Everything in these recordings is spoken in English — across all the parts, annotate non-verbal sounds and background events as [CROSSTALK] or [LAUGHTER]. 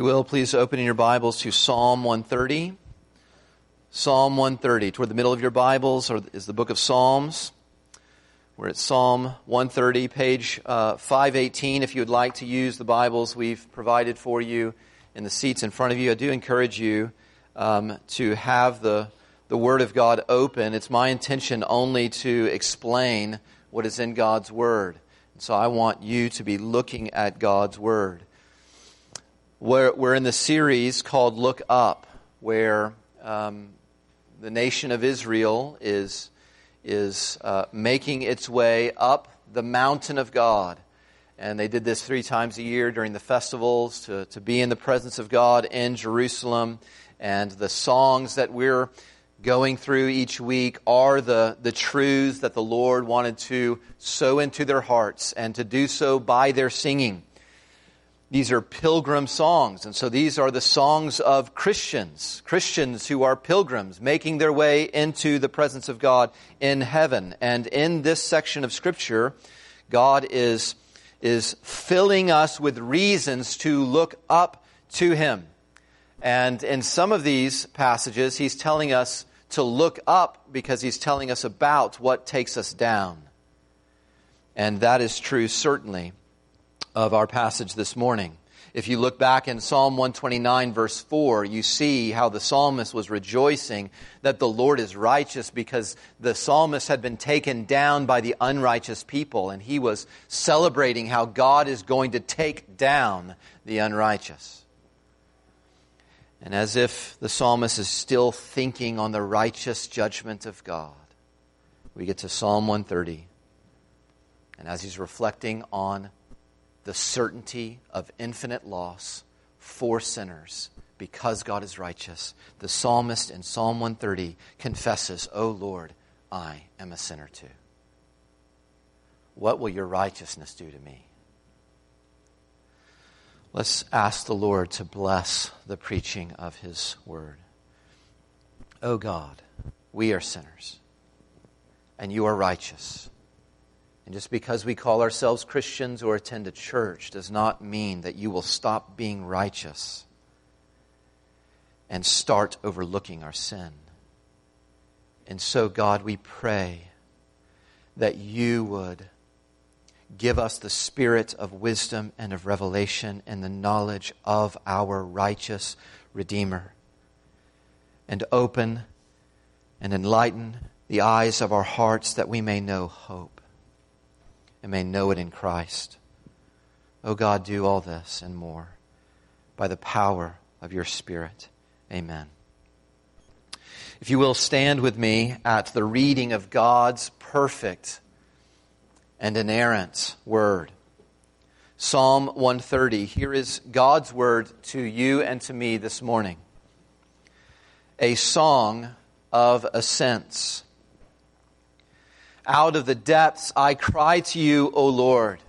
you will, please open your Bibles to Psalm 130. Psalm 130. Toward the middle of your Bibles or is the book of Psalms. We're at Psalm 130, page uh, 518. If you would like to use the Bibles we've provided for you in the seats in front of you, I do encourage you um, to have the, the Word of God open. It's my intention only to explain what is in God's Word. And so I want you to be looking at God's Word. We're, we're in the series called Look Up, where um, the nation of Israel is, is uh, making its way up the mountain of God. And they did this three times a year during the festivals to, to be in the presence of God in Jerusalem. And the songs that we're going through each week are the, the truths that the Lord wanted to sow into their hearts and to do so by their singing. These are pilgrim songs. And so these are the songs of Christians, Christians who are pilgrims making their way into the presence of God in heaven. And in this section of Scripture, God is, is filling us with reasons to look up to Him. And in some of these passages, He's telling us to look up because He's telling us about what takes us down. And that is true, certainly of our passage this morning. If you look back in Psalm 129, verse 4, you see how the psalmist was rejoicing that the Lord is righteous because the psalmist had been taken down by the unrighteous people, and he was celebrating how God is going to take down the unrighteous. And as if the psalmist is still thinking on the righteous judgment of God, we get to Psalm 130. And as he's reflecting on the certainty of infinite loss for sinners because God is righteous. The psalmist in Psalm 130 confesses, O Lord, I am a sinner too. What will your righteousness do to me? Let's ask the Lord to bless the preaching of his word. O God, we are sinners, and you are righteous. And just because we call ourselves Christians or attend a church does not mean that you will stop being righteous and start overlooking our sin. And so, God, we pray that you would give us the spirit of wisdom and of revelation and the knowledge of our righteous Redeemer, and open and enlighten the eyes of our hearts that we may know hope and may know it in Christ. O oh God, do all this and more by the power of your Spirit. Amen. If you will stand with me at the reading of God's perfect and inerrant word. Psalm 130. Here is God's word to you and to me this morning. A song of ascents. Out of the depths I cry to you, O Lord.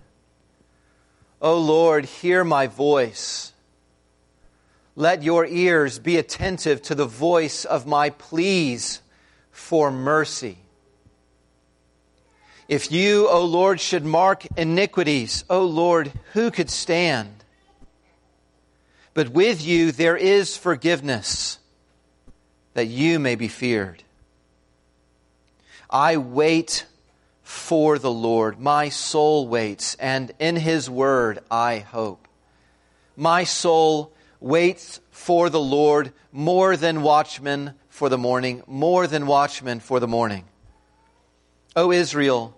O Lord, hear my voice. Let your ears be attentive to the voice of my pleas for mercy. If you, O Lord, should mark iniquities, O Lord, who could stand? But with you there is forgiveness, that you may be feared. I wait for the Lord. My soul waits, and in his word I hope. My soul waits for the Lord more than watchmen for the morning, more than watchmen for the morning. O Israel,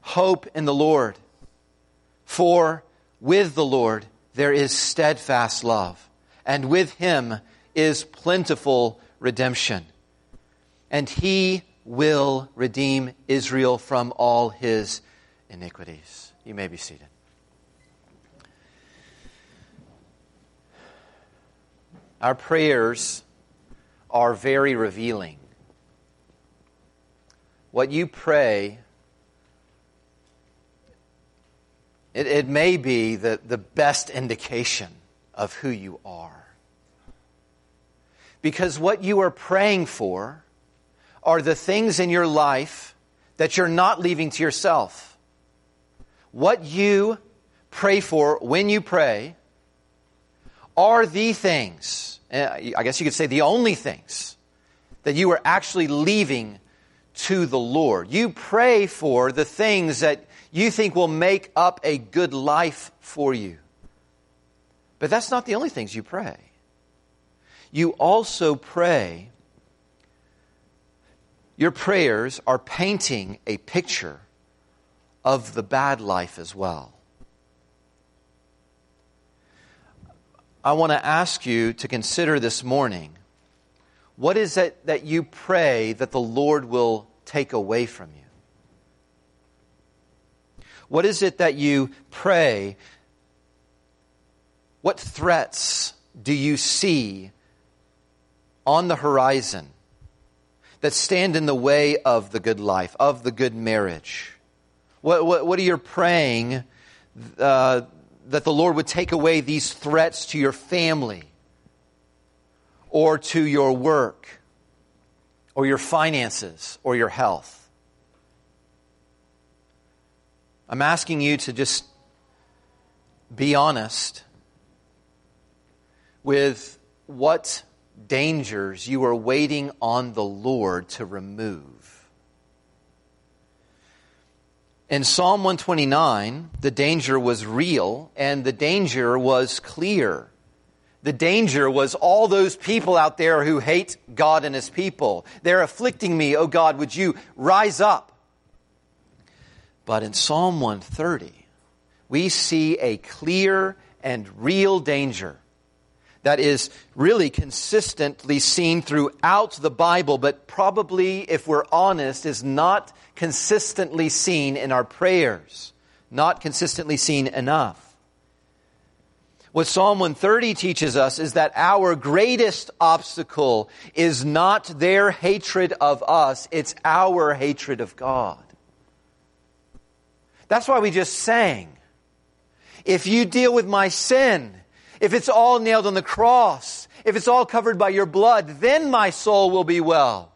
hope in the Lord, for with the Lord there is steadfast love, and with him is plentiful redemption. And he will redeem Israel from all his iniquities. You may be seated. Our prayers are very revealing. What you pray, it, it may be the, the best indication of who you are. Because what you are praying for are the things in your life that you're not leaving to yourself. What you pray for when you pray are the things, eh, I guess you could say the only things, that you are actually leaving to the Lord. You pray for the things that you think will make up a good life for you. But that's not the only things you pray. You also pray, your prayers are painting a picture of the bad life as well. I want to ask you to consider this morning what is it that you pray that the Lord will take away from you? What is it that you pray? What threats do you see on the horizon that stand in the way of the good life, of the good marriage? What, what, what are you praying uh, that the Lord would take away these threats to your family or to your work or your finances or your health? I'm asking you to just be honest with what dangers you are waiting on the Lord to remove. In Psalm 129, the danger was real and the danger was clear. The danger was all those people out there who hate God and His people. They're afflicting me. Oh God, would you rise up? But in Psalm 130, we see a clear and real danger that is really consistently seen throughout the Bible, but probably, if we're honest, is not consistently seen in our prayers, not consistently seen enough. What Psalm 130 teaches us is that our greatest obstacle is not their hatred of us, it's our hatred of God. That's why we just sang. If you deal with my sin, if it's all nailed on the cross, if it's all covered by your blood, then my soul will be well.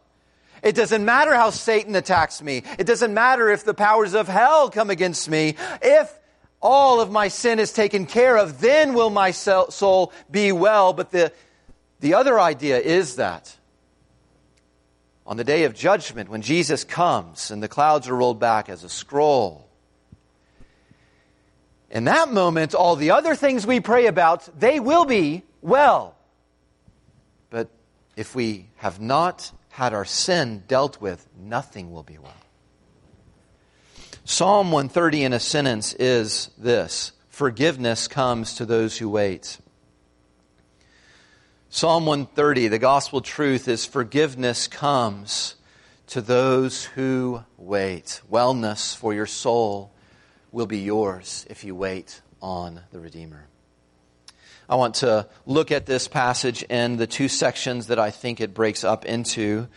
It doesn't matter how Satan attacks me. It doesn't matter if the powers of hell come against me. If all of my sin is taken care of, then will my soul be well. But the, the other idea is that on the day of judgment, when Jesus comes and the clouds are rolled back as a scroll, in that moment, all the other things we pray about, they will be well. But if we have not had our sin dealt with, nothing will be well. Psalm 130 in a sentence is this Forgiveness comes to those who wait. Psalm 130, the gospel truth is forgiveness comes to those who wait. Wellness for your soul will be yours if you wait on the Redeemer. I want to look at this passage in the two sections that I think it breaks up into.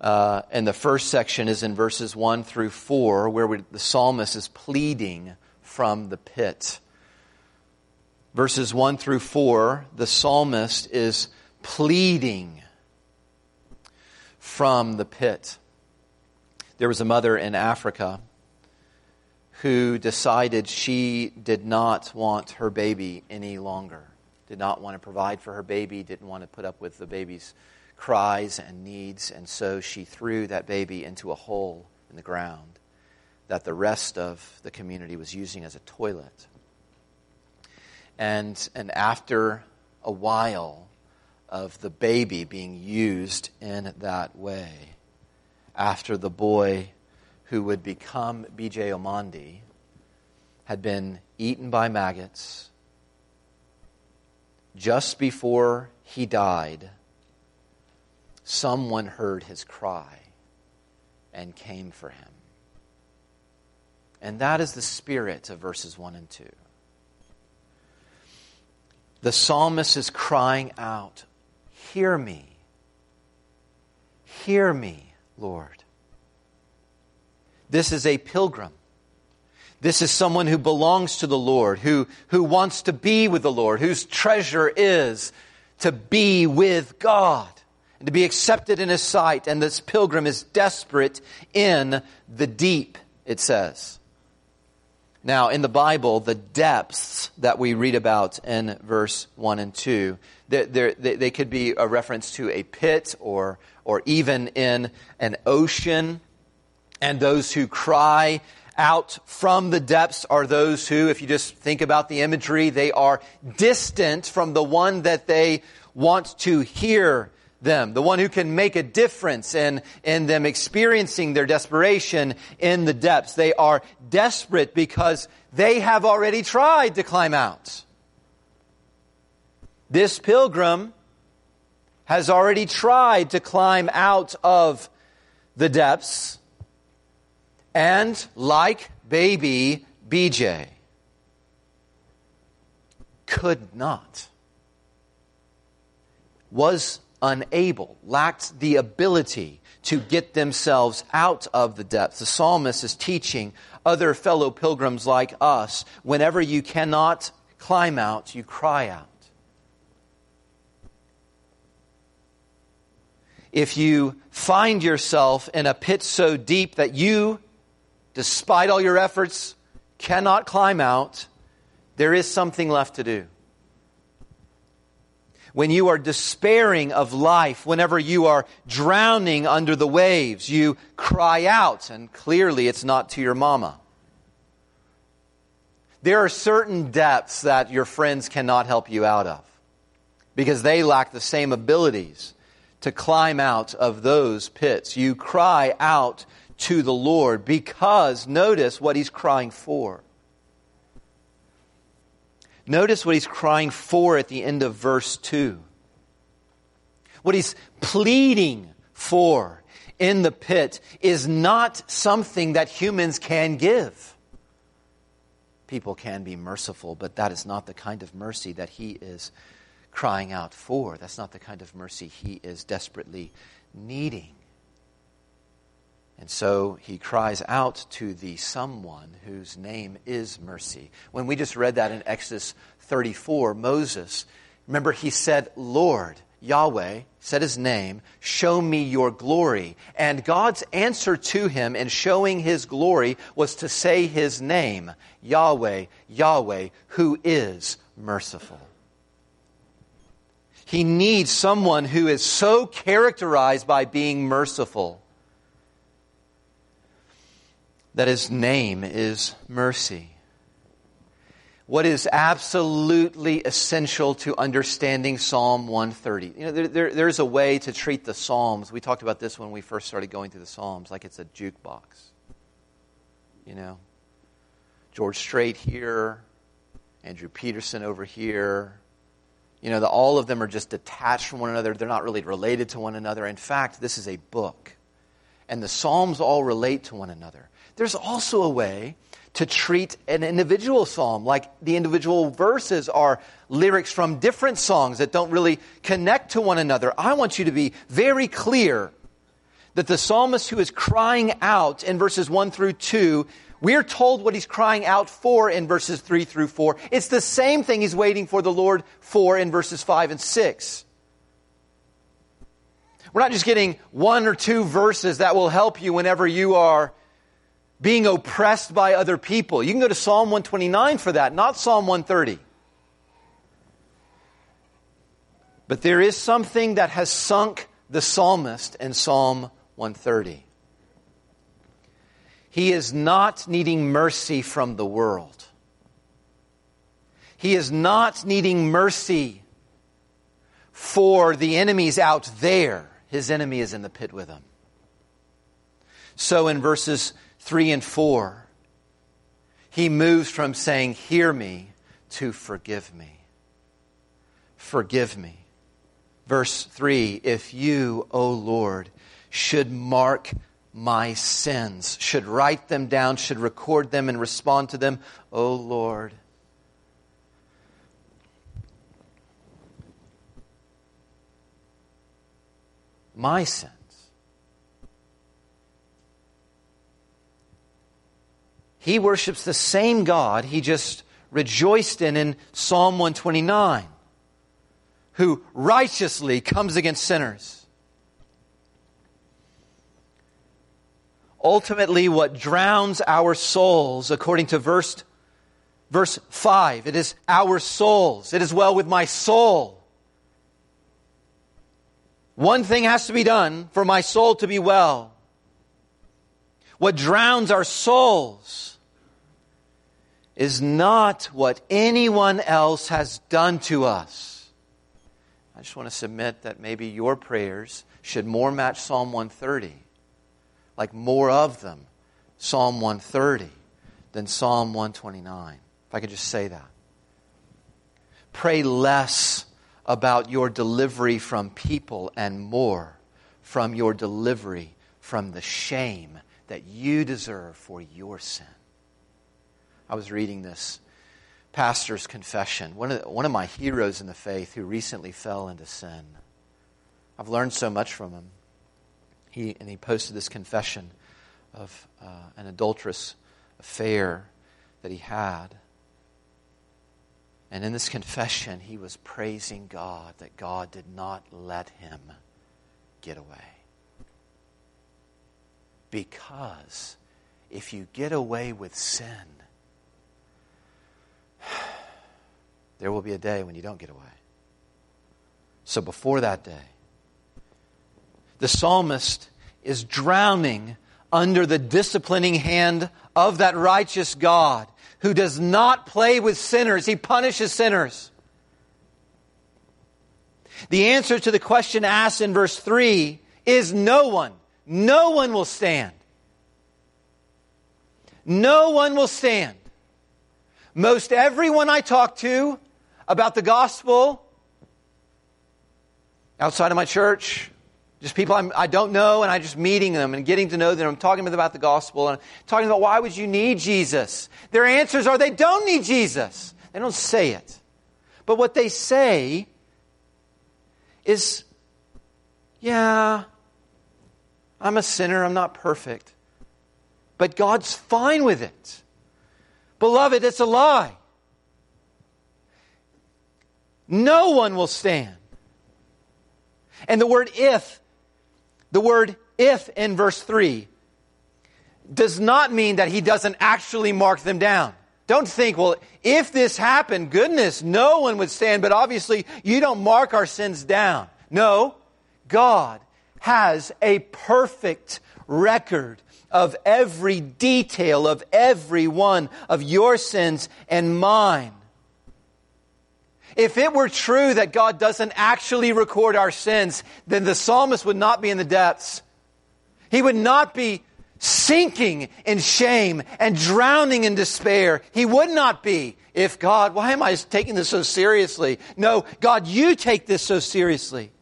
Uh, and the first section is in verses 1 through 4, where we, the psalmist is pleading from the pit. Verses 1 through 4, the psalmist is pleading from the pit. There was a mother in Africa who decided she did not want her baby any longer, did not want to provide for her baby, didn't want to put up with the baby's cries and needs, and so she threw that baby into a hole in the ground that the rest of the community was using as a toilet. And, and after a while of the baby being used in that way, after the boy who would become B.J. Omandi, had been eaten by maggots. Just before he died, someone heard his cry and came for him. And that is the spirit of verses 1 and 2. The psalmist is crying out, Hear me. Hear me, Lord. This is a pilgrim. This is someone who belongs to the Lord, who, who wants to be with the Lord, whose treasure is to be with God and to be accepted in His sight. And this pilgrim is desperate in the deep, it says. Now, in the Bible, the depths that we read about in verse 1 and 2, they, they could be a reference to a pit or, or even in an ocean. And those who cry out from the depths are those who, if you just think about the imagery, they are distant from the one that they want to hear them, the one who can make a difference in, in them experiencing their desperation in the depths. They are desperate because they have already tried to climb out. This pilgrim has already tried to climb out of the depths, and like baby BJ, could not, was unable, lacked the ability to get themselves out of the depths. The psalmist is teaching other fellow pilgrims like us whenever you cannot climb out, you cry out. If you find yourself in a pit so deep that you, despite all your efforts, cannot climb out, there is something left to do when you are despairing of life, whenever you are drowning under the waves, you cry out, and clearly it's not to your mama. There are certain depths that your friends cannot help you out of because they lack the same abilities to climb out of those pits. You cry out to the Lord because notice what he's crying for. Notice what he's crying for at the end of verse 2. What he's pleading for in the pit is not something that humans can give. People can be merciful, but that is not the kind of mercy that he is crying out for. That's not the kind of mercy he is desperately needing. And so he cries out to the someone whose name is mercy. When we just read that in Exodus 34, Moses, remember he said, Lord, Yahweh, said his name, show me your glory. And God's answer to him in showing his glory was to say his name, Yahweh, Yahweh, who is merciful. He needs someone who is so characterized by being merciful that his name is mercy. What is absolutely essential to understanding Psalm 130? You know, there, there, there's a way to treat the Psalms. We talked about this when we first started going through the Psalms, like it's a jukebox. You know, George Strait here, Andrew Peterson over here. You know, the, all of them are just detached from one another. They're not really related to one another. In fact, this is a book. And the Psalms all relate to one another. There's also a way to treat an individual psalm, like the individual verses are lyrics from different songs that don't really connect to one another. I want you to be very clear that the psalmist who is crying out in verses 1 through 2, we're told what he's crying out for in verses 3 through 4. It's the same thing he's waiting for the Lord for in verses 5 and 6. We're not just getting one or two verses that will help you whenever you are being oppressed by other people. You can go to Psalm 129 for that, not Psalm 130. But there is something that has sunk the psalmist in Psalm 130. He is not needing mercy from the world. He is not needing mercy for the enemies out there. His enemy is in the pit with him. So in verses 3 and 4, he moves from saying, Hear me, to forgive me. Forgive me. Verse 3 If you, O Lord, should mark my sins, should write them down, should record them and respond to them, O Lord, my sin He worships the same God he just rejoiced in in Psalm 129, who righteously comes against sinners. Ultimately, what drowns our souls, according to verse Verse 5 It is our souls. It is well with my soul. One thing has to be done for my soul to be well. What drowns our souls is not what anyone else has done to us. I just want to submit that maybe your prayers should more match Psalm 130, like more of them, Psalm 130, than Psalm 129. If I could just say that. Pray less about your delivery from people and more from your delivery from the shame that you deserve for your sin. I was reading this pastor's confession, one of, the, one of my heroes in the faith who recently fell into sin. I've learned so much from him. He, and he posted this confession of uh, an adulterous affair that he had. And in this confession, he was praising God that God did not let him get away. Because if you get away with sin, [SIGHS] there will be a day when you don't get away. So before that day, the psalmist is drowning under the disciplining hand of that righteous God who does not play with sinners, he punishes sinners. The answer to the question asked in verse 3 is no one. No one will stand. No one will stand. Most everyone I talk to about the gospel, outside of my church, just people I'm, I do not know, and I'm just meeting them and getting to know them. I'm talking to them about the gospel and talking about why would you need Jesus. Their answers are they don't need Jesus. They don't say it. But what they say is, yeah, I'm a sinner, I'm not perfect. But God's fine with it. Beloved, it's a lie. No one will stand. And the word if, the word if in verse 3, does not mean that he doesn't actually mark them down. Don't think, well, if this happened, goodness, no one would stand, but obviously you don't mark our sins down. No, God has a perfect record of every detail of every one of your sins and mine. If it were true that God doesn't actually record our sins, then the psalmist would not be in the depths. He would not be sinking in shame and drowning in despair. He would not be if God, why am I taking this so seriously? No, God, you take this so seriously.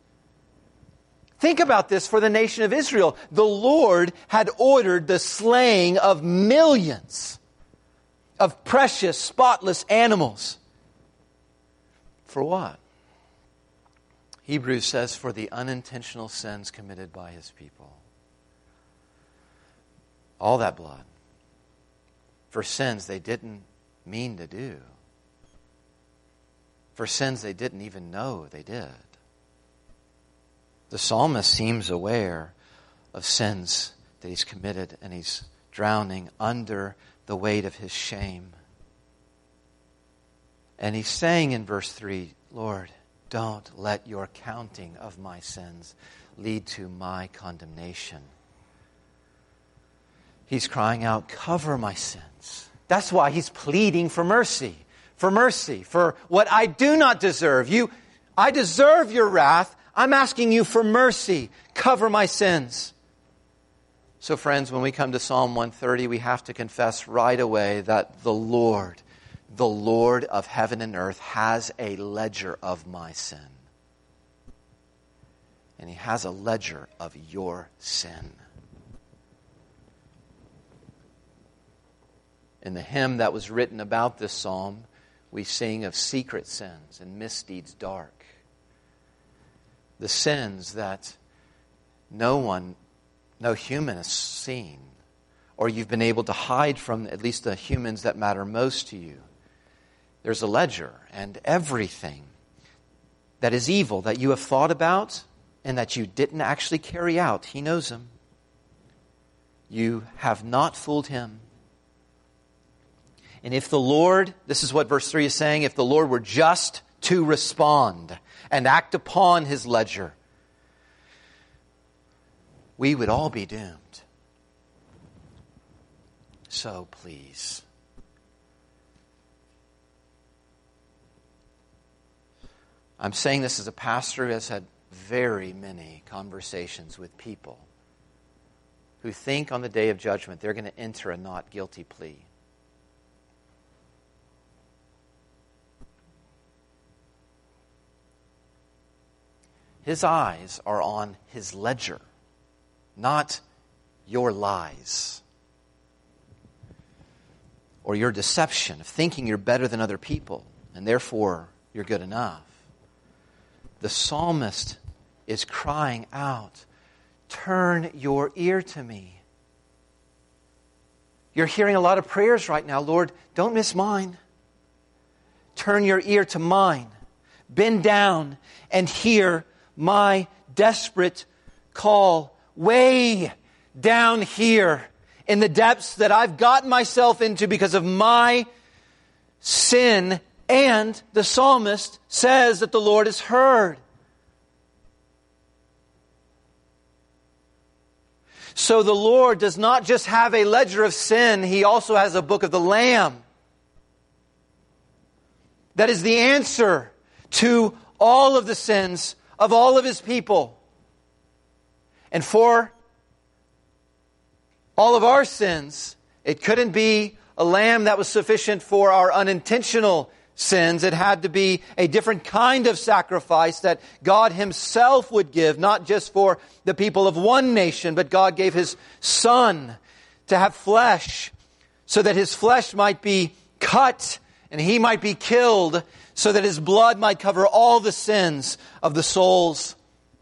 Think about this for the nation of Israel. The Lord had ordered the slaying of millions of precious, spotless animals. For what? Hebrews says, for the unintentional sins committed by his people. All that blood. For sins they didn't mean to do. For sins they didn't even know they did. The psalmist seems aware of sins that he's committed and he's drowning under the weight of his shame. And he's saying in verse 3 Lord, don't let your counting of my sins lead to my condemnation. He's crying out, Cover my sins. That's why he's pleading for mercy, for mercy, for what I do not deserve. You, I deserve your wrath. I'm asking you for mercy. Cover my sins. So, friends, when we come to Psalm 130, we have to confess right away that the Lord the Lord of heaven and earth has a ledger of my sin. And he has a ledger of your sin. In the hymn that was written about this psalm, we sing of secret sins and misdeeds dark. The sins that no one, no human has seen, or you've been able to hide from at least the humans that matter most to you there's a ledger, and everything that is evil that you have thought about and that you didn't actually carry out, He knows them. You have not fooled Him. And if the Lord, this is what verse 3 is saying, if the Lord were just to respond and act upon his ledger, we would all be doomed. So please. I'm saying this as a pastor who has had very many conversations with people who think on the day of judgment they're going to enter a not guilty plea. His eyes are on his ledger, not your lies or your deception of thinking you're better than other people and therefore you're good enough. The psalmist is crying out, Turn your ear to me. You're hearing a lot of prayers right now. Lord, don't miss mine. Turn your ear to mine. Bend down and hear my desperate call way down here in the depths that I've gotten myself into because of my sin. And the psalmist says that the Lord has heard. So the Lord does not just have a ledger of sin, He also has a book of the Lamb. That is the answer to all of the sins of all of his people. And for all of our sins, it couldn't be a lamb that was sufficient for our unintentional sins. It had to be a different kind of sacrifice that God Himself would give, not just for the people of one nation, but God gave His Son to have flesh so that His flesh might be cut and He might be killed so that his blood might cover all the sins of the souls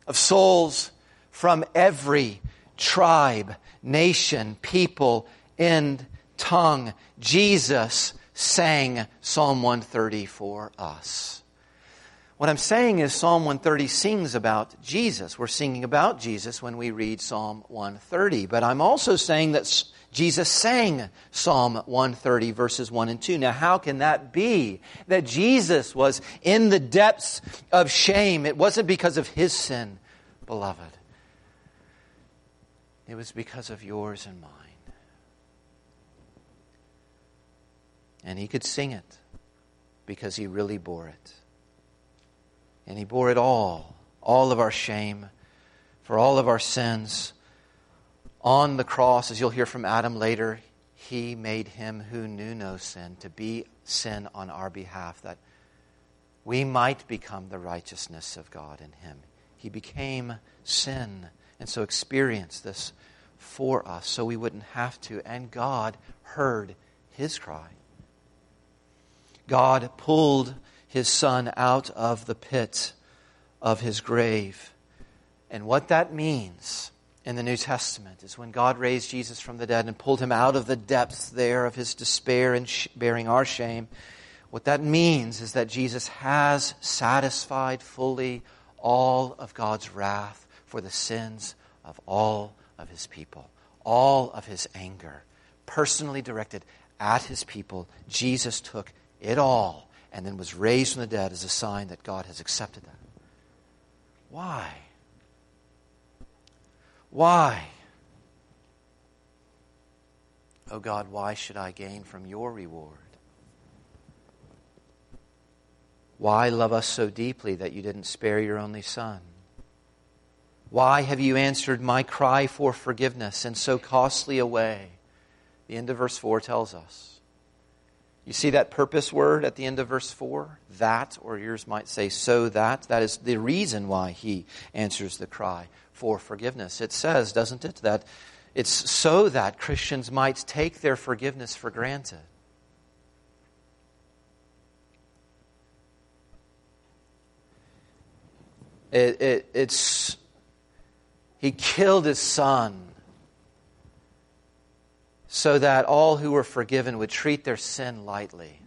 of souls from every tribe, nation, people, and tongue. Jesus sang Psalm 130 for us. What I'm saying is Psalm 130 sings about Jesus. We're singing about Jesus when we read Psalm 130. But I'm also saying that Jesus sang Psalm 130, verses 1 and 2. Now, how can that be? That Jesus was in the depths of shame. It wasn't because of his sin, beloved. It was because of yours and mine. And he could sing it because he really bore it. And he bore it all, all of our shame, for all of our sins on the cross, as you'll hear from Adam later, he made him who knew no sin to be sin on our behalf, that we might become the righteousness of God in him. He became sin, and so experienced this for us so we wouldn't have to. And God heard his cry. God pulled his son out of the pit of his grave. And what that means in the New Testament is when God raised Jesus from the dead and pulled him out of the depths there of his despair and sh- bearing our shame. What that means is that Jesus has satisfied fully all of God's wrath for the sins of all of his people, all of his anger, personally directed at his people. Jesus took it all and then was raised from the dead as a sign that God has accepted that. Why? Why? Oh God, why should I gain from your reward? Why love us so deeply that you didn't spare your only Son? Why have you answered my cry for forgiveness in so costly a way? The end of verse 4 tells us. You see that purpose word at the end of verse 4? That, or yours might say so that. That is the reason why he answers the cry for forgiveness. It says, doesn't it, that it's so that Christians might take their forgiveness for granted. It, it, it's he killed his son so that all who were forgiven would treat their sin lightly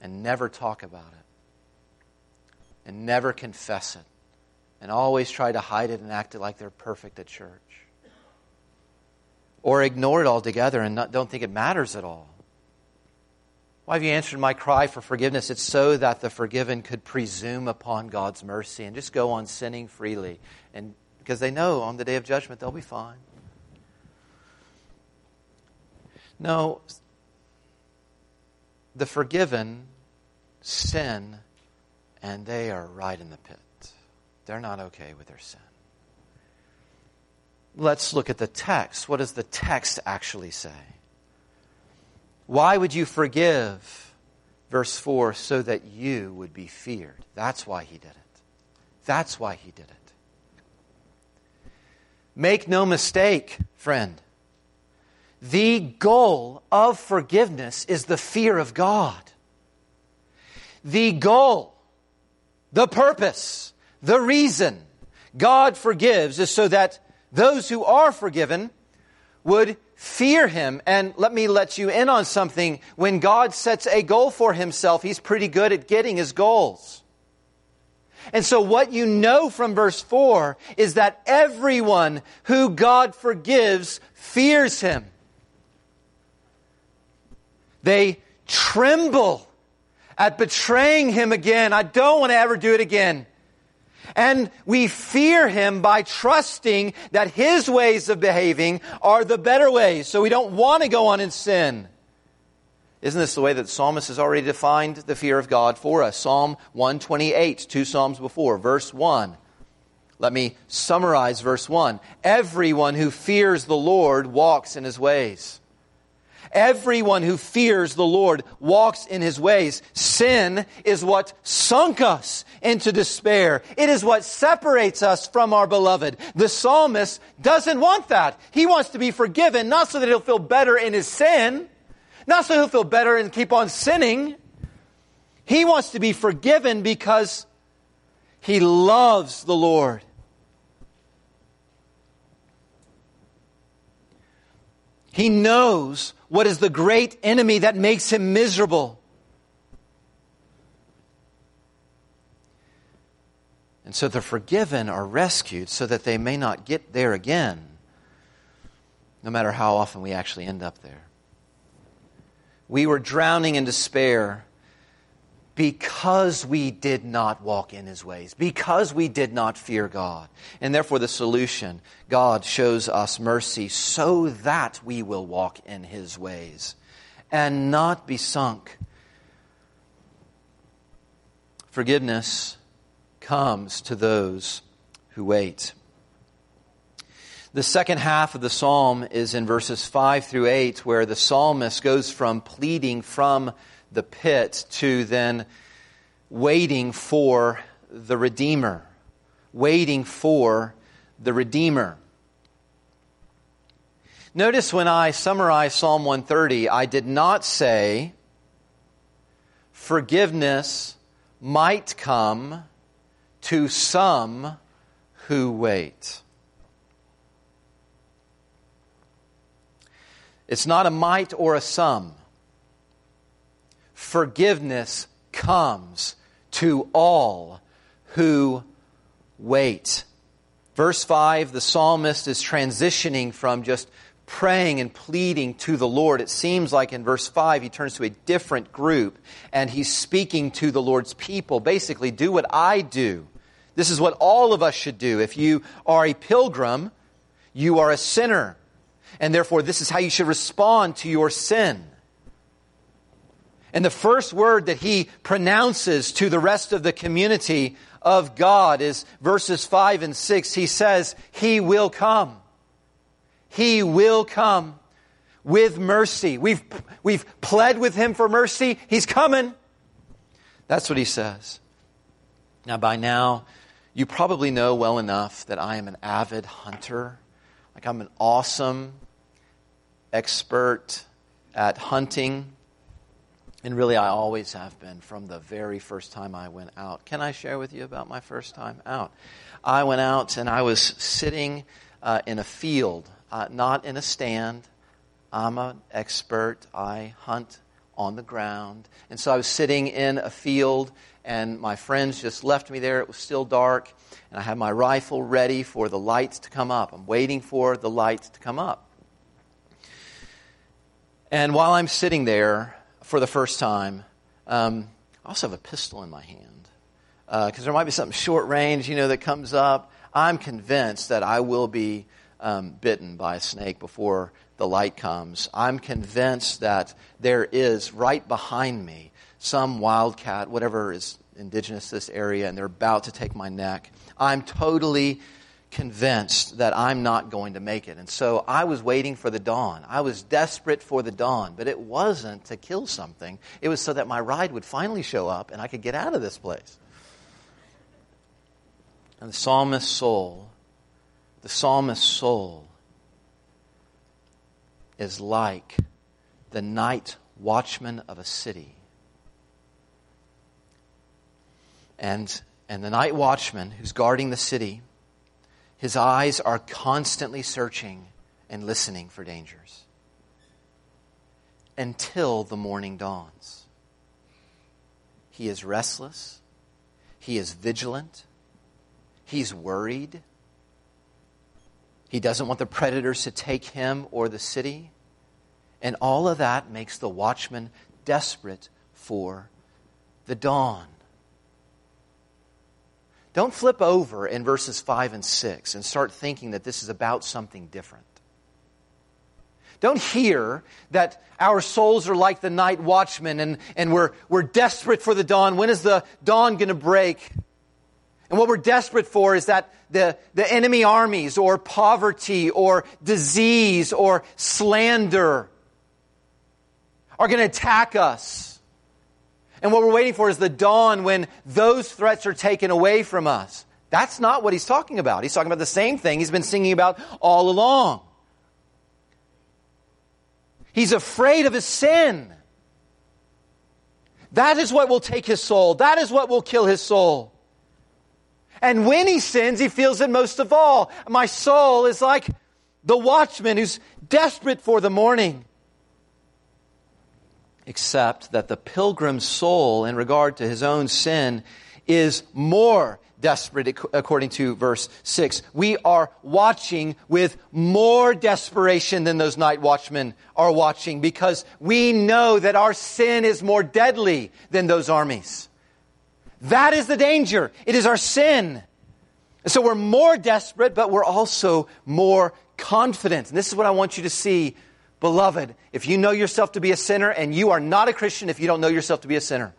and never talk about it and never confess it and always try to hide it and act it like they're perfect at church. or ignore it altogether and not, don't think it matters at all. Why have you answered my cry for forgiveness? It's so that the forgiven could presume upon God's mercy and just go on sinning freely. And because they know on the day of judgment they'll be fine. No, the forgiven sin and they are right in the pit. They're not okay with their sin. Let's look at the text. What does the text actually say? Why would you forgive? Verse 4 so that you would be feared. That's why he did it. That's why he did it. Make no mistake, friend. The goal of forgiveness is the fear of God. The goal, the purpose, the reason God forgives is so that those who are forgiven would fear him. And let me let you in on something. When God sets a goal for himself, he's pretty good at getting his goals. And so what you know from verse 4 is that everyone who God forgives fears him. They tremble at betraying him again. I don't want to ever do it again. And we fear him by trusting that his ways of behaving are the better ways. So we don't want to go on in sin. Isn't this the way that the psalmist has already defined the fear of God for us? Psalm 128, two psalms before, verse 1. Let me summarize verse 1. Everyone who fears the Lord walks in his ways. Everyone who fears the Lord walks in his ways. Sin is what sunk us into despair. It is what separates us from our beloved. The psalmist doesn't want that. He wants to be forgiven, not so that he'll feel better in his sin, not so he'll feel better and keep on sinning. He wants to be forgiven because he loves the Lord. He knows what is the great enemy that makes him miserable. And so the forgiven are rescued so that they may not get there again, no matter how often we actually end up there. We were drowning in despair because we did not walk in his ways, because we did not fear God. And therefore, the solution God shows us mercy so that we will walk in his ways and not be sunk. Forgiveness comes to those who wait. The second half of the psalm is in verses 5 through 8, where the psalmist goes from pleading from the pit to then waiting for the Redeemer. Waiting for the Redeemer. Notice when I summarize Psalm 130, I did not say forgiveness might come to some who wait. It's not a might or a some forgiveness comes to all who wait. Verse 5, the psalmist is transitioning from just praying and pleading to the Lord. It seems like in verse 5 he turns to a different group and he's speaking to the Lord's people. Basically, do what I do. This is what all of us should do. If you are a pilgrim, you are a sinner. And therefore, this is how you should respond to your sin. And the first word that he pronounces to the rest of the community of God is verses 5 and 6. He says, He will come. He will come with mercy. We've, we've pled with him for mercy. He's coming. That's what he says. Now, by now, you probably know well enough that I am an avid hunter. Like, I'm an awesome expert at hunting. And really, I always have been from the very first time I went out. Can I share with you about my first time out? I went out and I was sitting uh, in a field, uh, not in a stand. I'm an expert. I hunt on the ground. And so I was sitting in a field, and my friends just left me there. It was still dark, and I had my rifle ready for the lights to come up. I'm waiting for the lights to come up. And while I'm sitting there for the first time, um, I also have a pistol in my hand because uh, there might be something short range, you know, that comes up. I'm convinced that I will be um, bitten by a snake before the light comes. I'm convinced that there is right behind me some wildcat, whatever is indigenous to this area, and they're about to take my neck. I'm totally convinced that I'm not going to make it. And so I was waiting for the dawn. I was desperate for the dawn, but it wasn't to kill something. It was so that my ride would finally show up and I could get out of this place. And the psalmist's soul, the psalmist's soul is like the night watchman of a city. And, and the night watchman who's guarding the city his eyes are constantly searching and listening for dangers until the morning dawns. He is restless. He is vigilant. He's worried. He doesn't want the predators to take him or the city. And all of that makes the watchman desperate for the dawn. Don't flip over in verses 5 and 6 and start thinking that this is about something different. Don't hear that our souls are like the night watchman and, and we're, we're desperate for the dawn. When is the dawn going to break? And what we're desperate for is that the, the enemy armies or poverty or disease or slander are going to attack us. And what we're waiting for is the dawn when those threats are taken away from us. That's not what he's talking about. He's talking about the same thing he's been singing about all along. He's afraid of his sin. That is what will take his soul. That is what will kill his soul. And when he sins, he feels it most of all. My soul is like the watchman who's desperate for the morning except that the pilgrim's soul, in regard to his own sin, is more desperate, according to verse 6. We are watching with more desperation than those night watchmen are watching because we know that our sin is more deadly than those armies. That is the danger. It is our sin. So we're more desperate, but we're also more confident. And this is what I want you to see Beloved, if you know yourself to be a sinner, and you are not a Christian if you don't know yourself to be a sinner,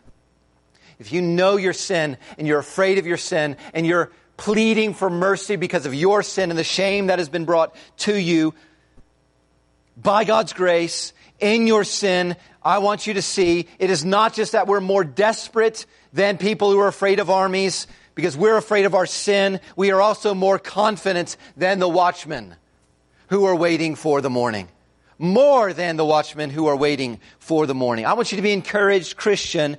if you know your sin and you're afraid of your sin and you're pleading for mercy because of your sin and the shame that has been brought to you by God's grace in your sin, I want you to see it is not just that we're more desperate than people who are afraid of armies because we're afraid of our sin. We are also more confident than the watchmen who are waiting for the morning more than the watchmen who are waiting for the morning. I want you to be encouraged, Christian,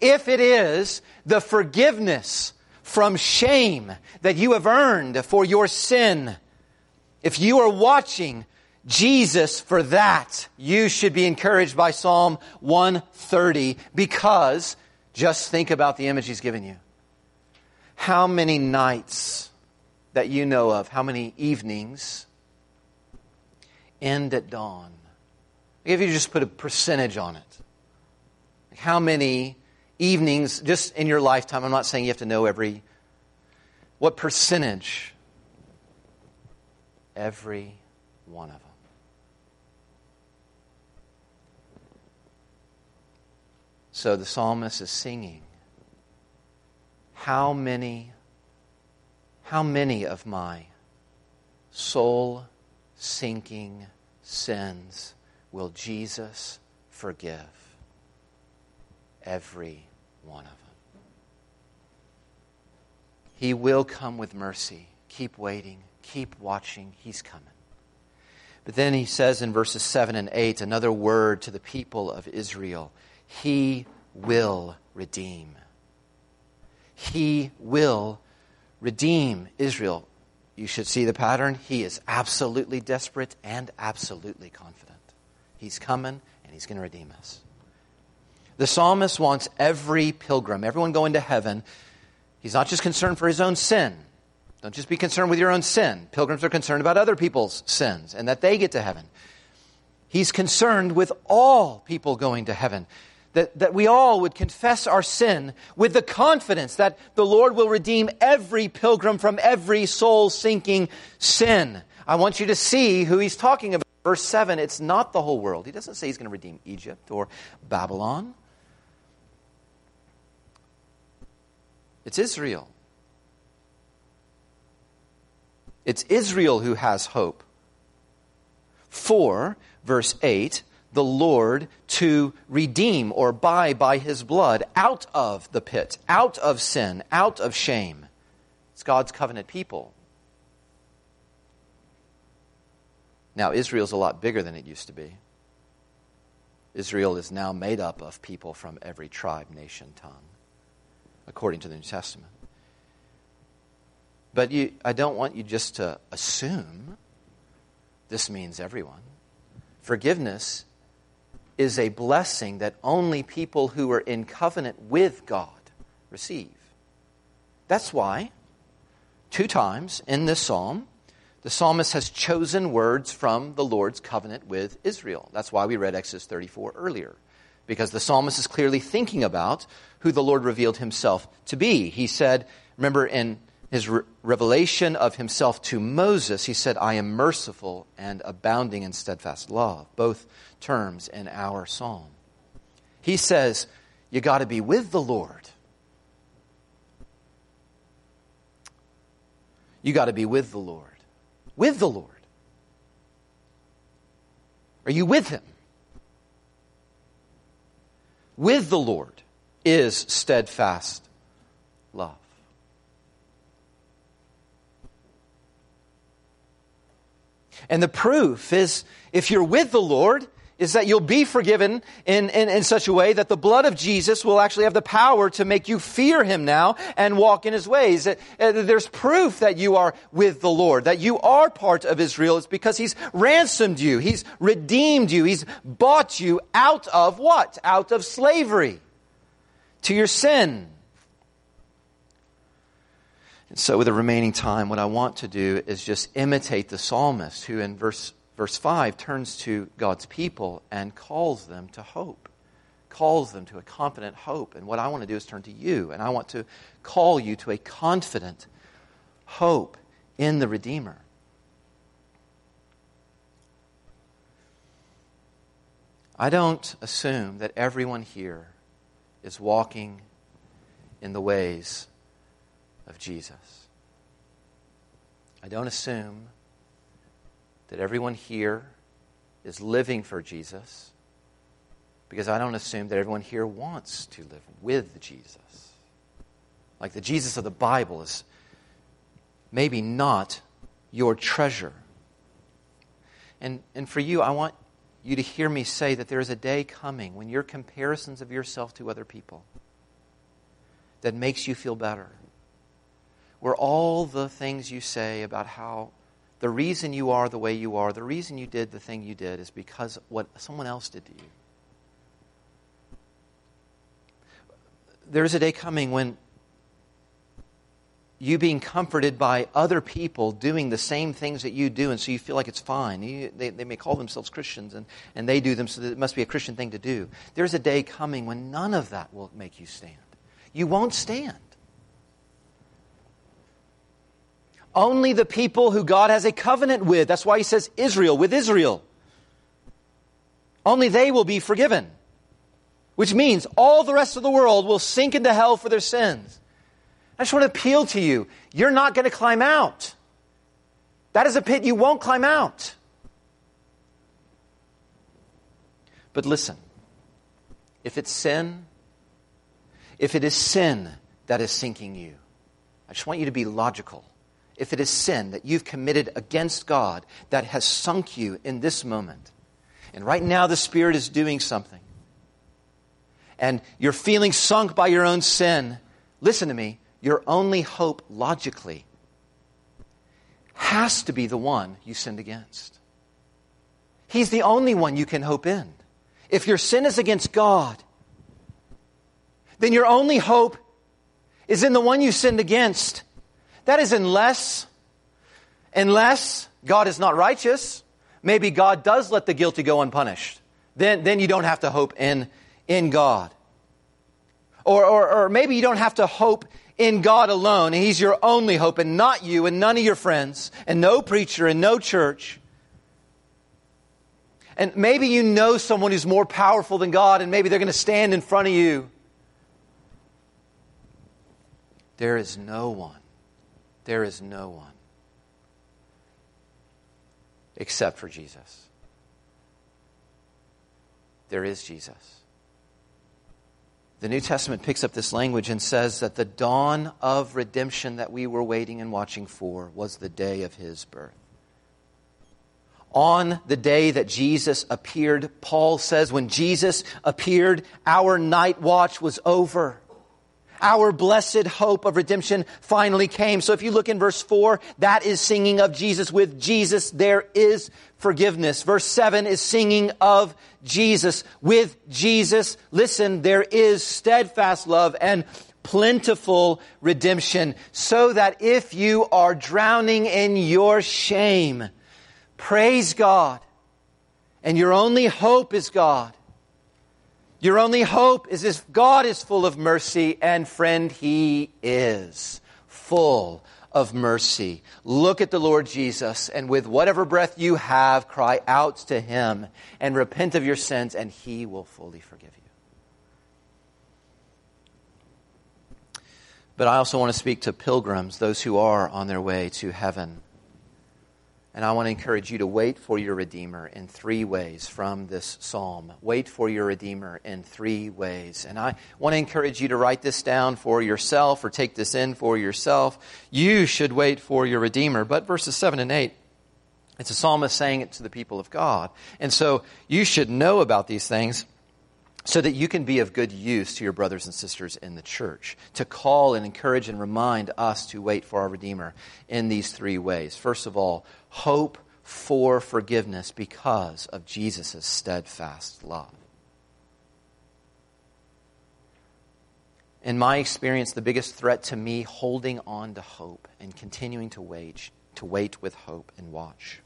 if it is the forgiveness from shame that you have earned for your sin. If you are watching Jesus for that, you should be encouraged by Psalm 130 because just think about the image he's given you. How many nights that you know of, how many evenings end at dawn. If you just put a percentage on it, how many evenings, just in your lifetime, I'm not saying you have to know every, what percentage? Every one of them. So the psalmist is singing. How many, how many of my soul sinking sins will Jesus forgive? Every one of them. He will come with mercy. Keep waiting. Keep watching. He's coming. But then he says in verses 7 and 8 another word to the people of Israel He will redeem. He will redeem Israel you should see the pattern. He is absolutely desperate and absolutely confident. He's coming and he's going to redeem us. The psalmist wants every pilgrim, everyone going to heaven. He's not just concerned for his own sin. Don't just be concerned with your own sin. Pilgrims are concerned about other people's sins and that they get to heaven. He's concerned with all people going to heaven. That, that we all would confess our sin with the confidence that the Lord will redeem every pilgrim from every soul sinking sin. I want you to see who he's talking about. Verse 7, it's not the whole world. He doesn't say he's going to redeem Egypt or Babylon. It's Israel. It's Israel who has hope. For, verse 8, the Lord to redeem or buy by his blood out of the pit, out of sin, out of shame. It's God's covenant people. Now, Israel's a lot bigger than it used to be. Israel is now made up of people from every tribe, nation, tongue, according to the New Testament. But you, I don't want you just to assume this means everyone. Forgiveness is a blessing that only people who are in covenant with God receive. That's why, two times in this psalm, the psalmist has chosen words from the Lord's covenant with Israel. That's why we read Exodus 34 earlier, because the psalmist is clearly thinking about who the Lord revealed himself to be. He said, remember in his re- revelation of himself to Moses, he said, I am merciful and abounding in steadfast love, both terms in our psalm. He says, You got to be with the Lord. You got to be with the Lord with the Lord? Are you with Him? With the Lord is steadfast love. And the proof is if you're with the Lord, is that you'll be forgiven in, in, in, such a way that the blood of Jesus will actually have the power to make you fear him now and walk in his ways. Uh, there's proof that you are with the Lord, that you are part of Israel. It's because he's ransomed you. He's redeemed you. He's bought you out of what? Out of slavery to your sin. And so, with the remaining time, what I want to do is just imitate the psalmist who, in verse verse 5 turns to God's people and calls them to hope, calls them to a confident hope. And what I want to do is turn to you, and I want to call you to a confident hope in the Redeemer. I don't assume that everyone here is walking in the ways of Jesus. I don't assume that everyone here is living for Jesus because I don't assume that everyone here wants to live with Jesus. Like the Jesus of the Bible is maybe not your treasure. And, and for you, I want you to hear me say that there is a day coming when your comparisons of yourself to other people that makes you feel better, where all the things you say about how the reason you are the way you are, the reason you did the thing you did is because what someone else did to you. There's a day coming when you being comforted by other people doing the same things that you do, and so you feel like it's fine. You, they, they may call themselves Christians, and, and they do them, so it must be a Christian thing to do. There's a day coming when none of that will make you stand. You won't stand. Only the people who God has a covenant with. That's why he says Israel, with Israel. Only they will be forgiven. Which means all the rest of the world will sink into hell for their sins. I just want to appeal to you. You're not going to climb out. That is a pit you won't climb out. But listen if it's sin, if it is sin that is sinking you, I just want you to be logical if it is sin that you've committed against God that has sunk you in this moment, and right now the Spirit is doing something, and you're feeling sunk by your own sin, listen to me, your only hope logically has to be the one you sinned against. He's the only one you can hope in. If your sin is against God, then your only hope is in the one you sinned against. That is unless, unless God is not righteous, maybe God does let the guilty go unpunished. Then, then you don't have to hope in, in God. Or, or, or maybe you don't have to hope in God alone. And He's your only hope and not you and none of your friends and no preacher and no church. And maybe you know someone who's more powerful than God and maybe they're going to stand in front of you. There is no one. There is no one except for Jesus. There is Jesus. The New Testament picks up this language and says that the dawn of redemption that we were waiting and watching for was the day of his birth. On the day that Jesus appeared, Paul says, when Jesus appeared, our night watch was over our blessed hope of redemption finally came. So if you look in verse 4, that is singing of Jesus. With Jesus, there is forgiveness. Verse 7 is singing of Jesus. With Jesus, listen, there is steadfast love and plentiful redemption. So that if you are drowning in your shame, praise God. And your only hope is God. Your only hope is if God is full of mercy, and friend, He is full of mercy. Look at the Lord Jesus, and with whatever breath you have, cry out to Him and repent of your sins, and He will fully forgive you. But I also want to speak to pilgrims, those who are on their way to heaven. And I want to encourage you to wait for your Redeemer in three ways from this psalm. Wait for your Redeemer in three ways. And I want to encourage you to write this down for yourself or take this in for yourself. You should wait for your Redeemer. But verses 7 and 8, it's a psalmist saying it to the people of God. And so you should know about these things so that you can be of good use to your brothers and sisters in the church, to call and encourage and remind us to wait for our Redeemer in these three ways. First of all, hope for forgiveness because of Jesus' steadfast love. In my experience, the biggest threat to me holding on to hope and continuing to wait, to wait with hope and watch,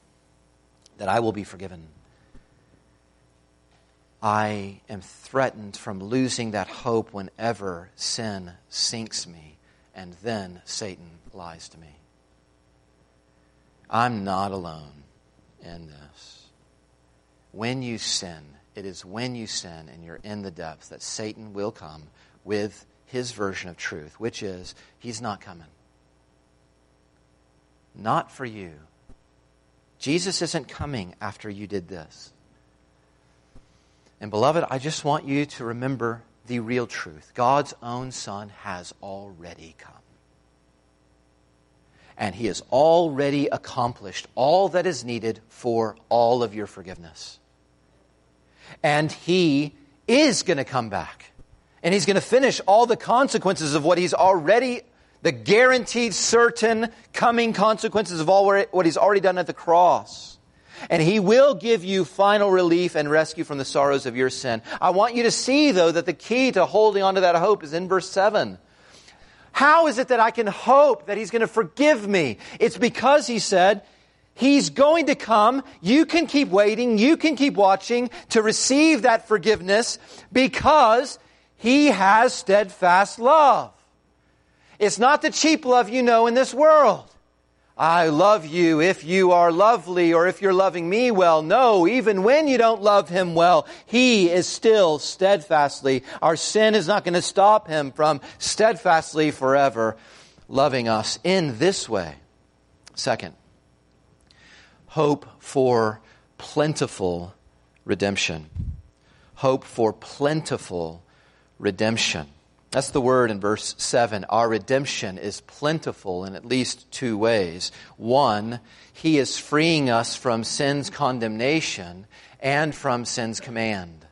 that I will be forgiven. I am threatened from losing that hope whenever sin sinks me and then Satan lies to me. I'm not alone in this. When you sin, it is when you sin and you're in the depths that Satan will come with his version of truth, which is he's not coming. Not for you. Jesus isn't coming after you did this. And beloved, I just want you to remember the real truth God's own Son has already come and He has already accomplished all that is needed for all of your forgiveness. And He is going to come back. And He's going to finish all the consequences of what He's already, the guaranteed, certain coming consequences of all what He's already done at the cross. And He will give you final relief and rescue from the sorrows of your sin. I want you to see, though, that the key to holding on to that hope is in verse 7. How is it that I can hope that He's going to forgive me? It's because He said, He's going to come. You can keep waiting. You can keep watching to receive that forgiveness because He has steadfast love. It's not the cheap love you know in this world. I love you if you are lovely or if you're loving me well. No, even when you don't love him well, he is still steadfastly. Our sin is not going to stop him from steadfastly forever loving us in this way. Second, hope for plentiful redemption. Hope for plentiful redemption. That's the word in verse 7. Our redemption is plentiful in at least two ways. One, He is freeing us from sin's condemnation and from sin's command.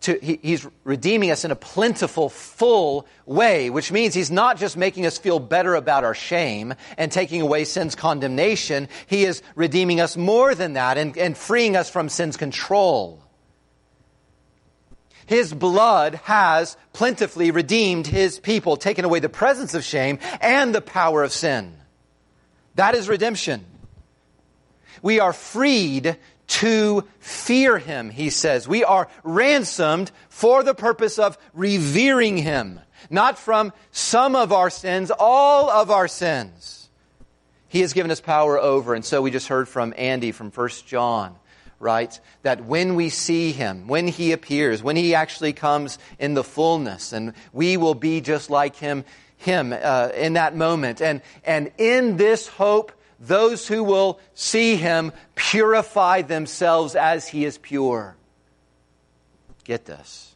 He, he's redeeming us in a plentiful, full way, which means He's not just making us feel better about our shame and taking away sin's condemnation. He is redeeming us more than that and, and freeing us from sin's control. His blood has plentifully redeemed his people, taken away the presence of shame and the power of sin. That is redemption. We are freed to fear him, he says. We are ransomed for the purpose of revering him, not from some of our sins, all of our sins. He has given us power over, and so we just heard from Andy from 1 John, right? That when we see him, when he appears, when he actually comes in the fullness, and we will be just like him, him uh, in that moment. And, and in this hope, those who will see him purify themselves as he is pure. Get this.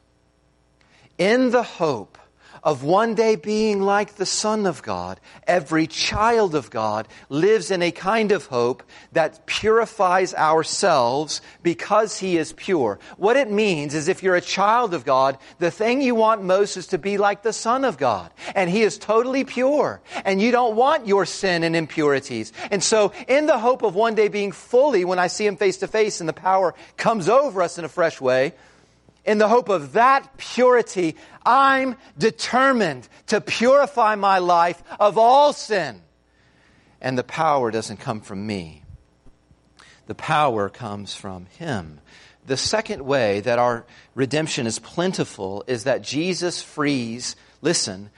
In the hope of one day being like the Son of God, every child of God lives in a kind of hope that purifies ourselves because He is pure. What it means is if you're a child of God, the thing you want most is to be like the Son of God. And He is totally pure. And you don't want your sin and impurities. And so, in the hope of one day being fully, when I see Him face to face and the power comes over us in a fresh way, in the hope of that purity, I'm determined to purify my life of all sin. And the power doesn't come from me, the power comes from Him. The second way that our redemption is plentiful is that Jesus frees, listen,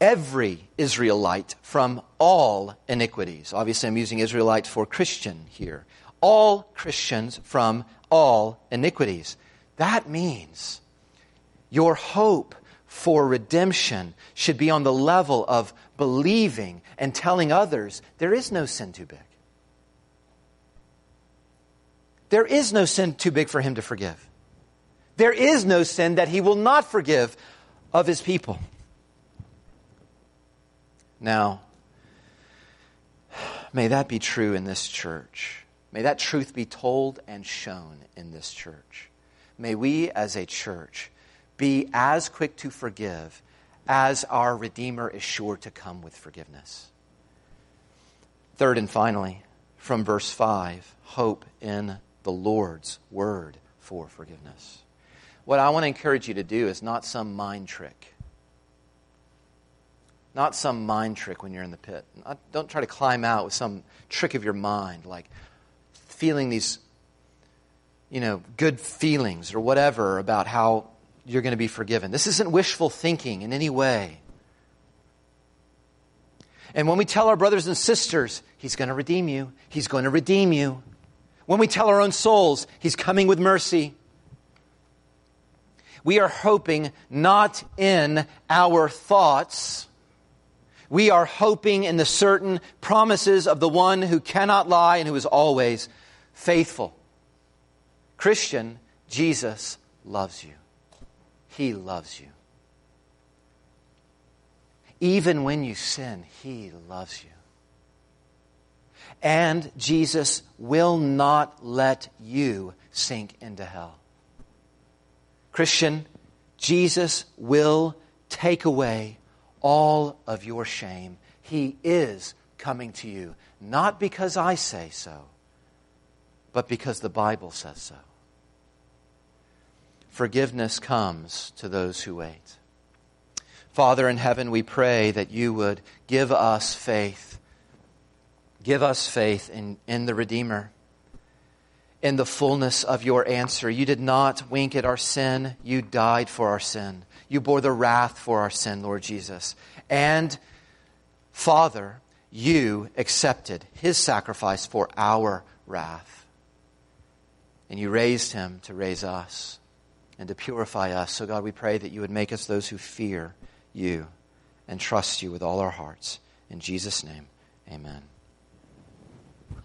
every Israelite from all iniquities. Obviously, I'm using Israelite for Christian here. All Christians from all iniquities. That means your hope for redemption should be on the level of believing and telling others there is no sin too big. There is no sin too big for him to forgive. There is no sin that he will not forgive of his people. Now, may that be true in this church. May that truth be told and shown in this church. May we as a church be as quick to forgive as our Redeemer is sure to come with forgiveness. Third and finally, from verse 5, hope in the Lord's word for forgiveness. What I want to encourage you to do is not some mind trick. Not some mind trick when you're in the pit. Don't try to climb out with some trick of your mind, like feeling these you know, good feelings or whatever about how you're going to be forgiven. This isn't wishful thinking in any way. And when we tell our brothers and sisters, He's going to redeem you, He's going to redeem you. When we tell our own souls, He's coming with mercy. We are hoping not in our thoughts. We are hoping in the certain promises of the one who cannot lie and who is always faithful. Christian, Jesus loves you. He loves you. Even when you sin, He loves you. And Jesus will not let you sink into hell. Christian, Jesus will take away all of your shame. He is coming to you, not because I say so, but because the Bible says so forgiveness comes to those who wait. Father in heaven, we pray that you would give us faith. Give us faith in, in the Redeemer, in the fullness of your answer. You did not wink at our sin, you died for our sin. You bore the wrath for our sin, Lord Jesus. And, Father, you accepted his sacrifice for our wrath. And you raised him to raise us and to purify us. So, God, we pray that you would make us those who fear you and trust you with all our hearts. In Jesus' name, amen.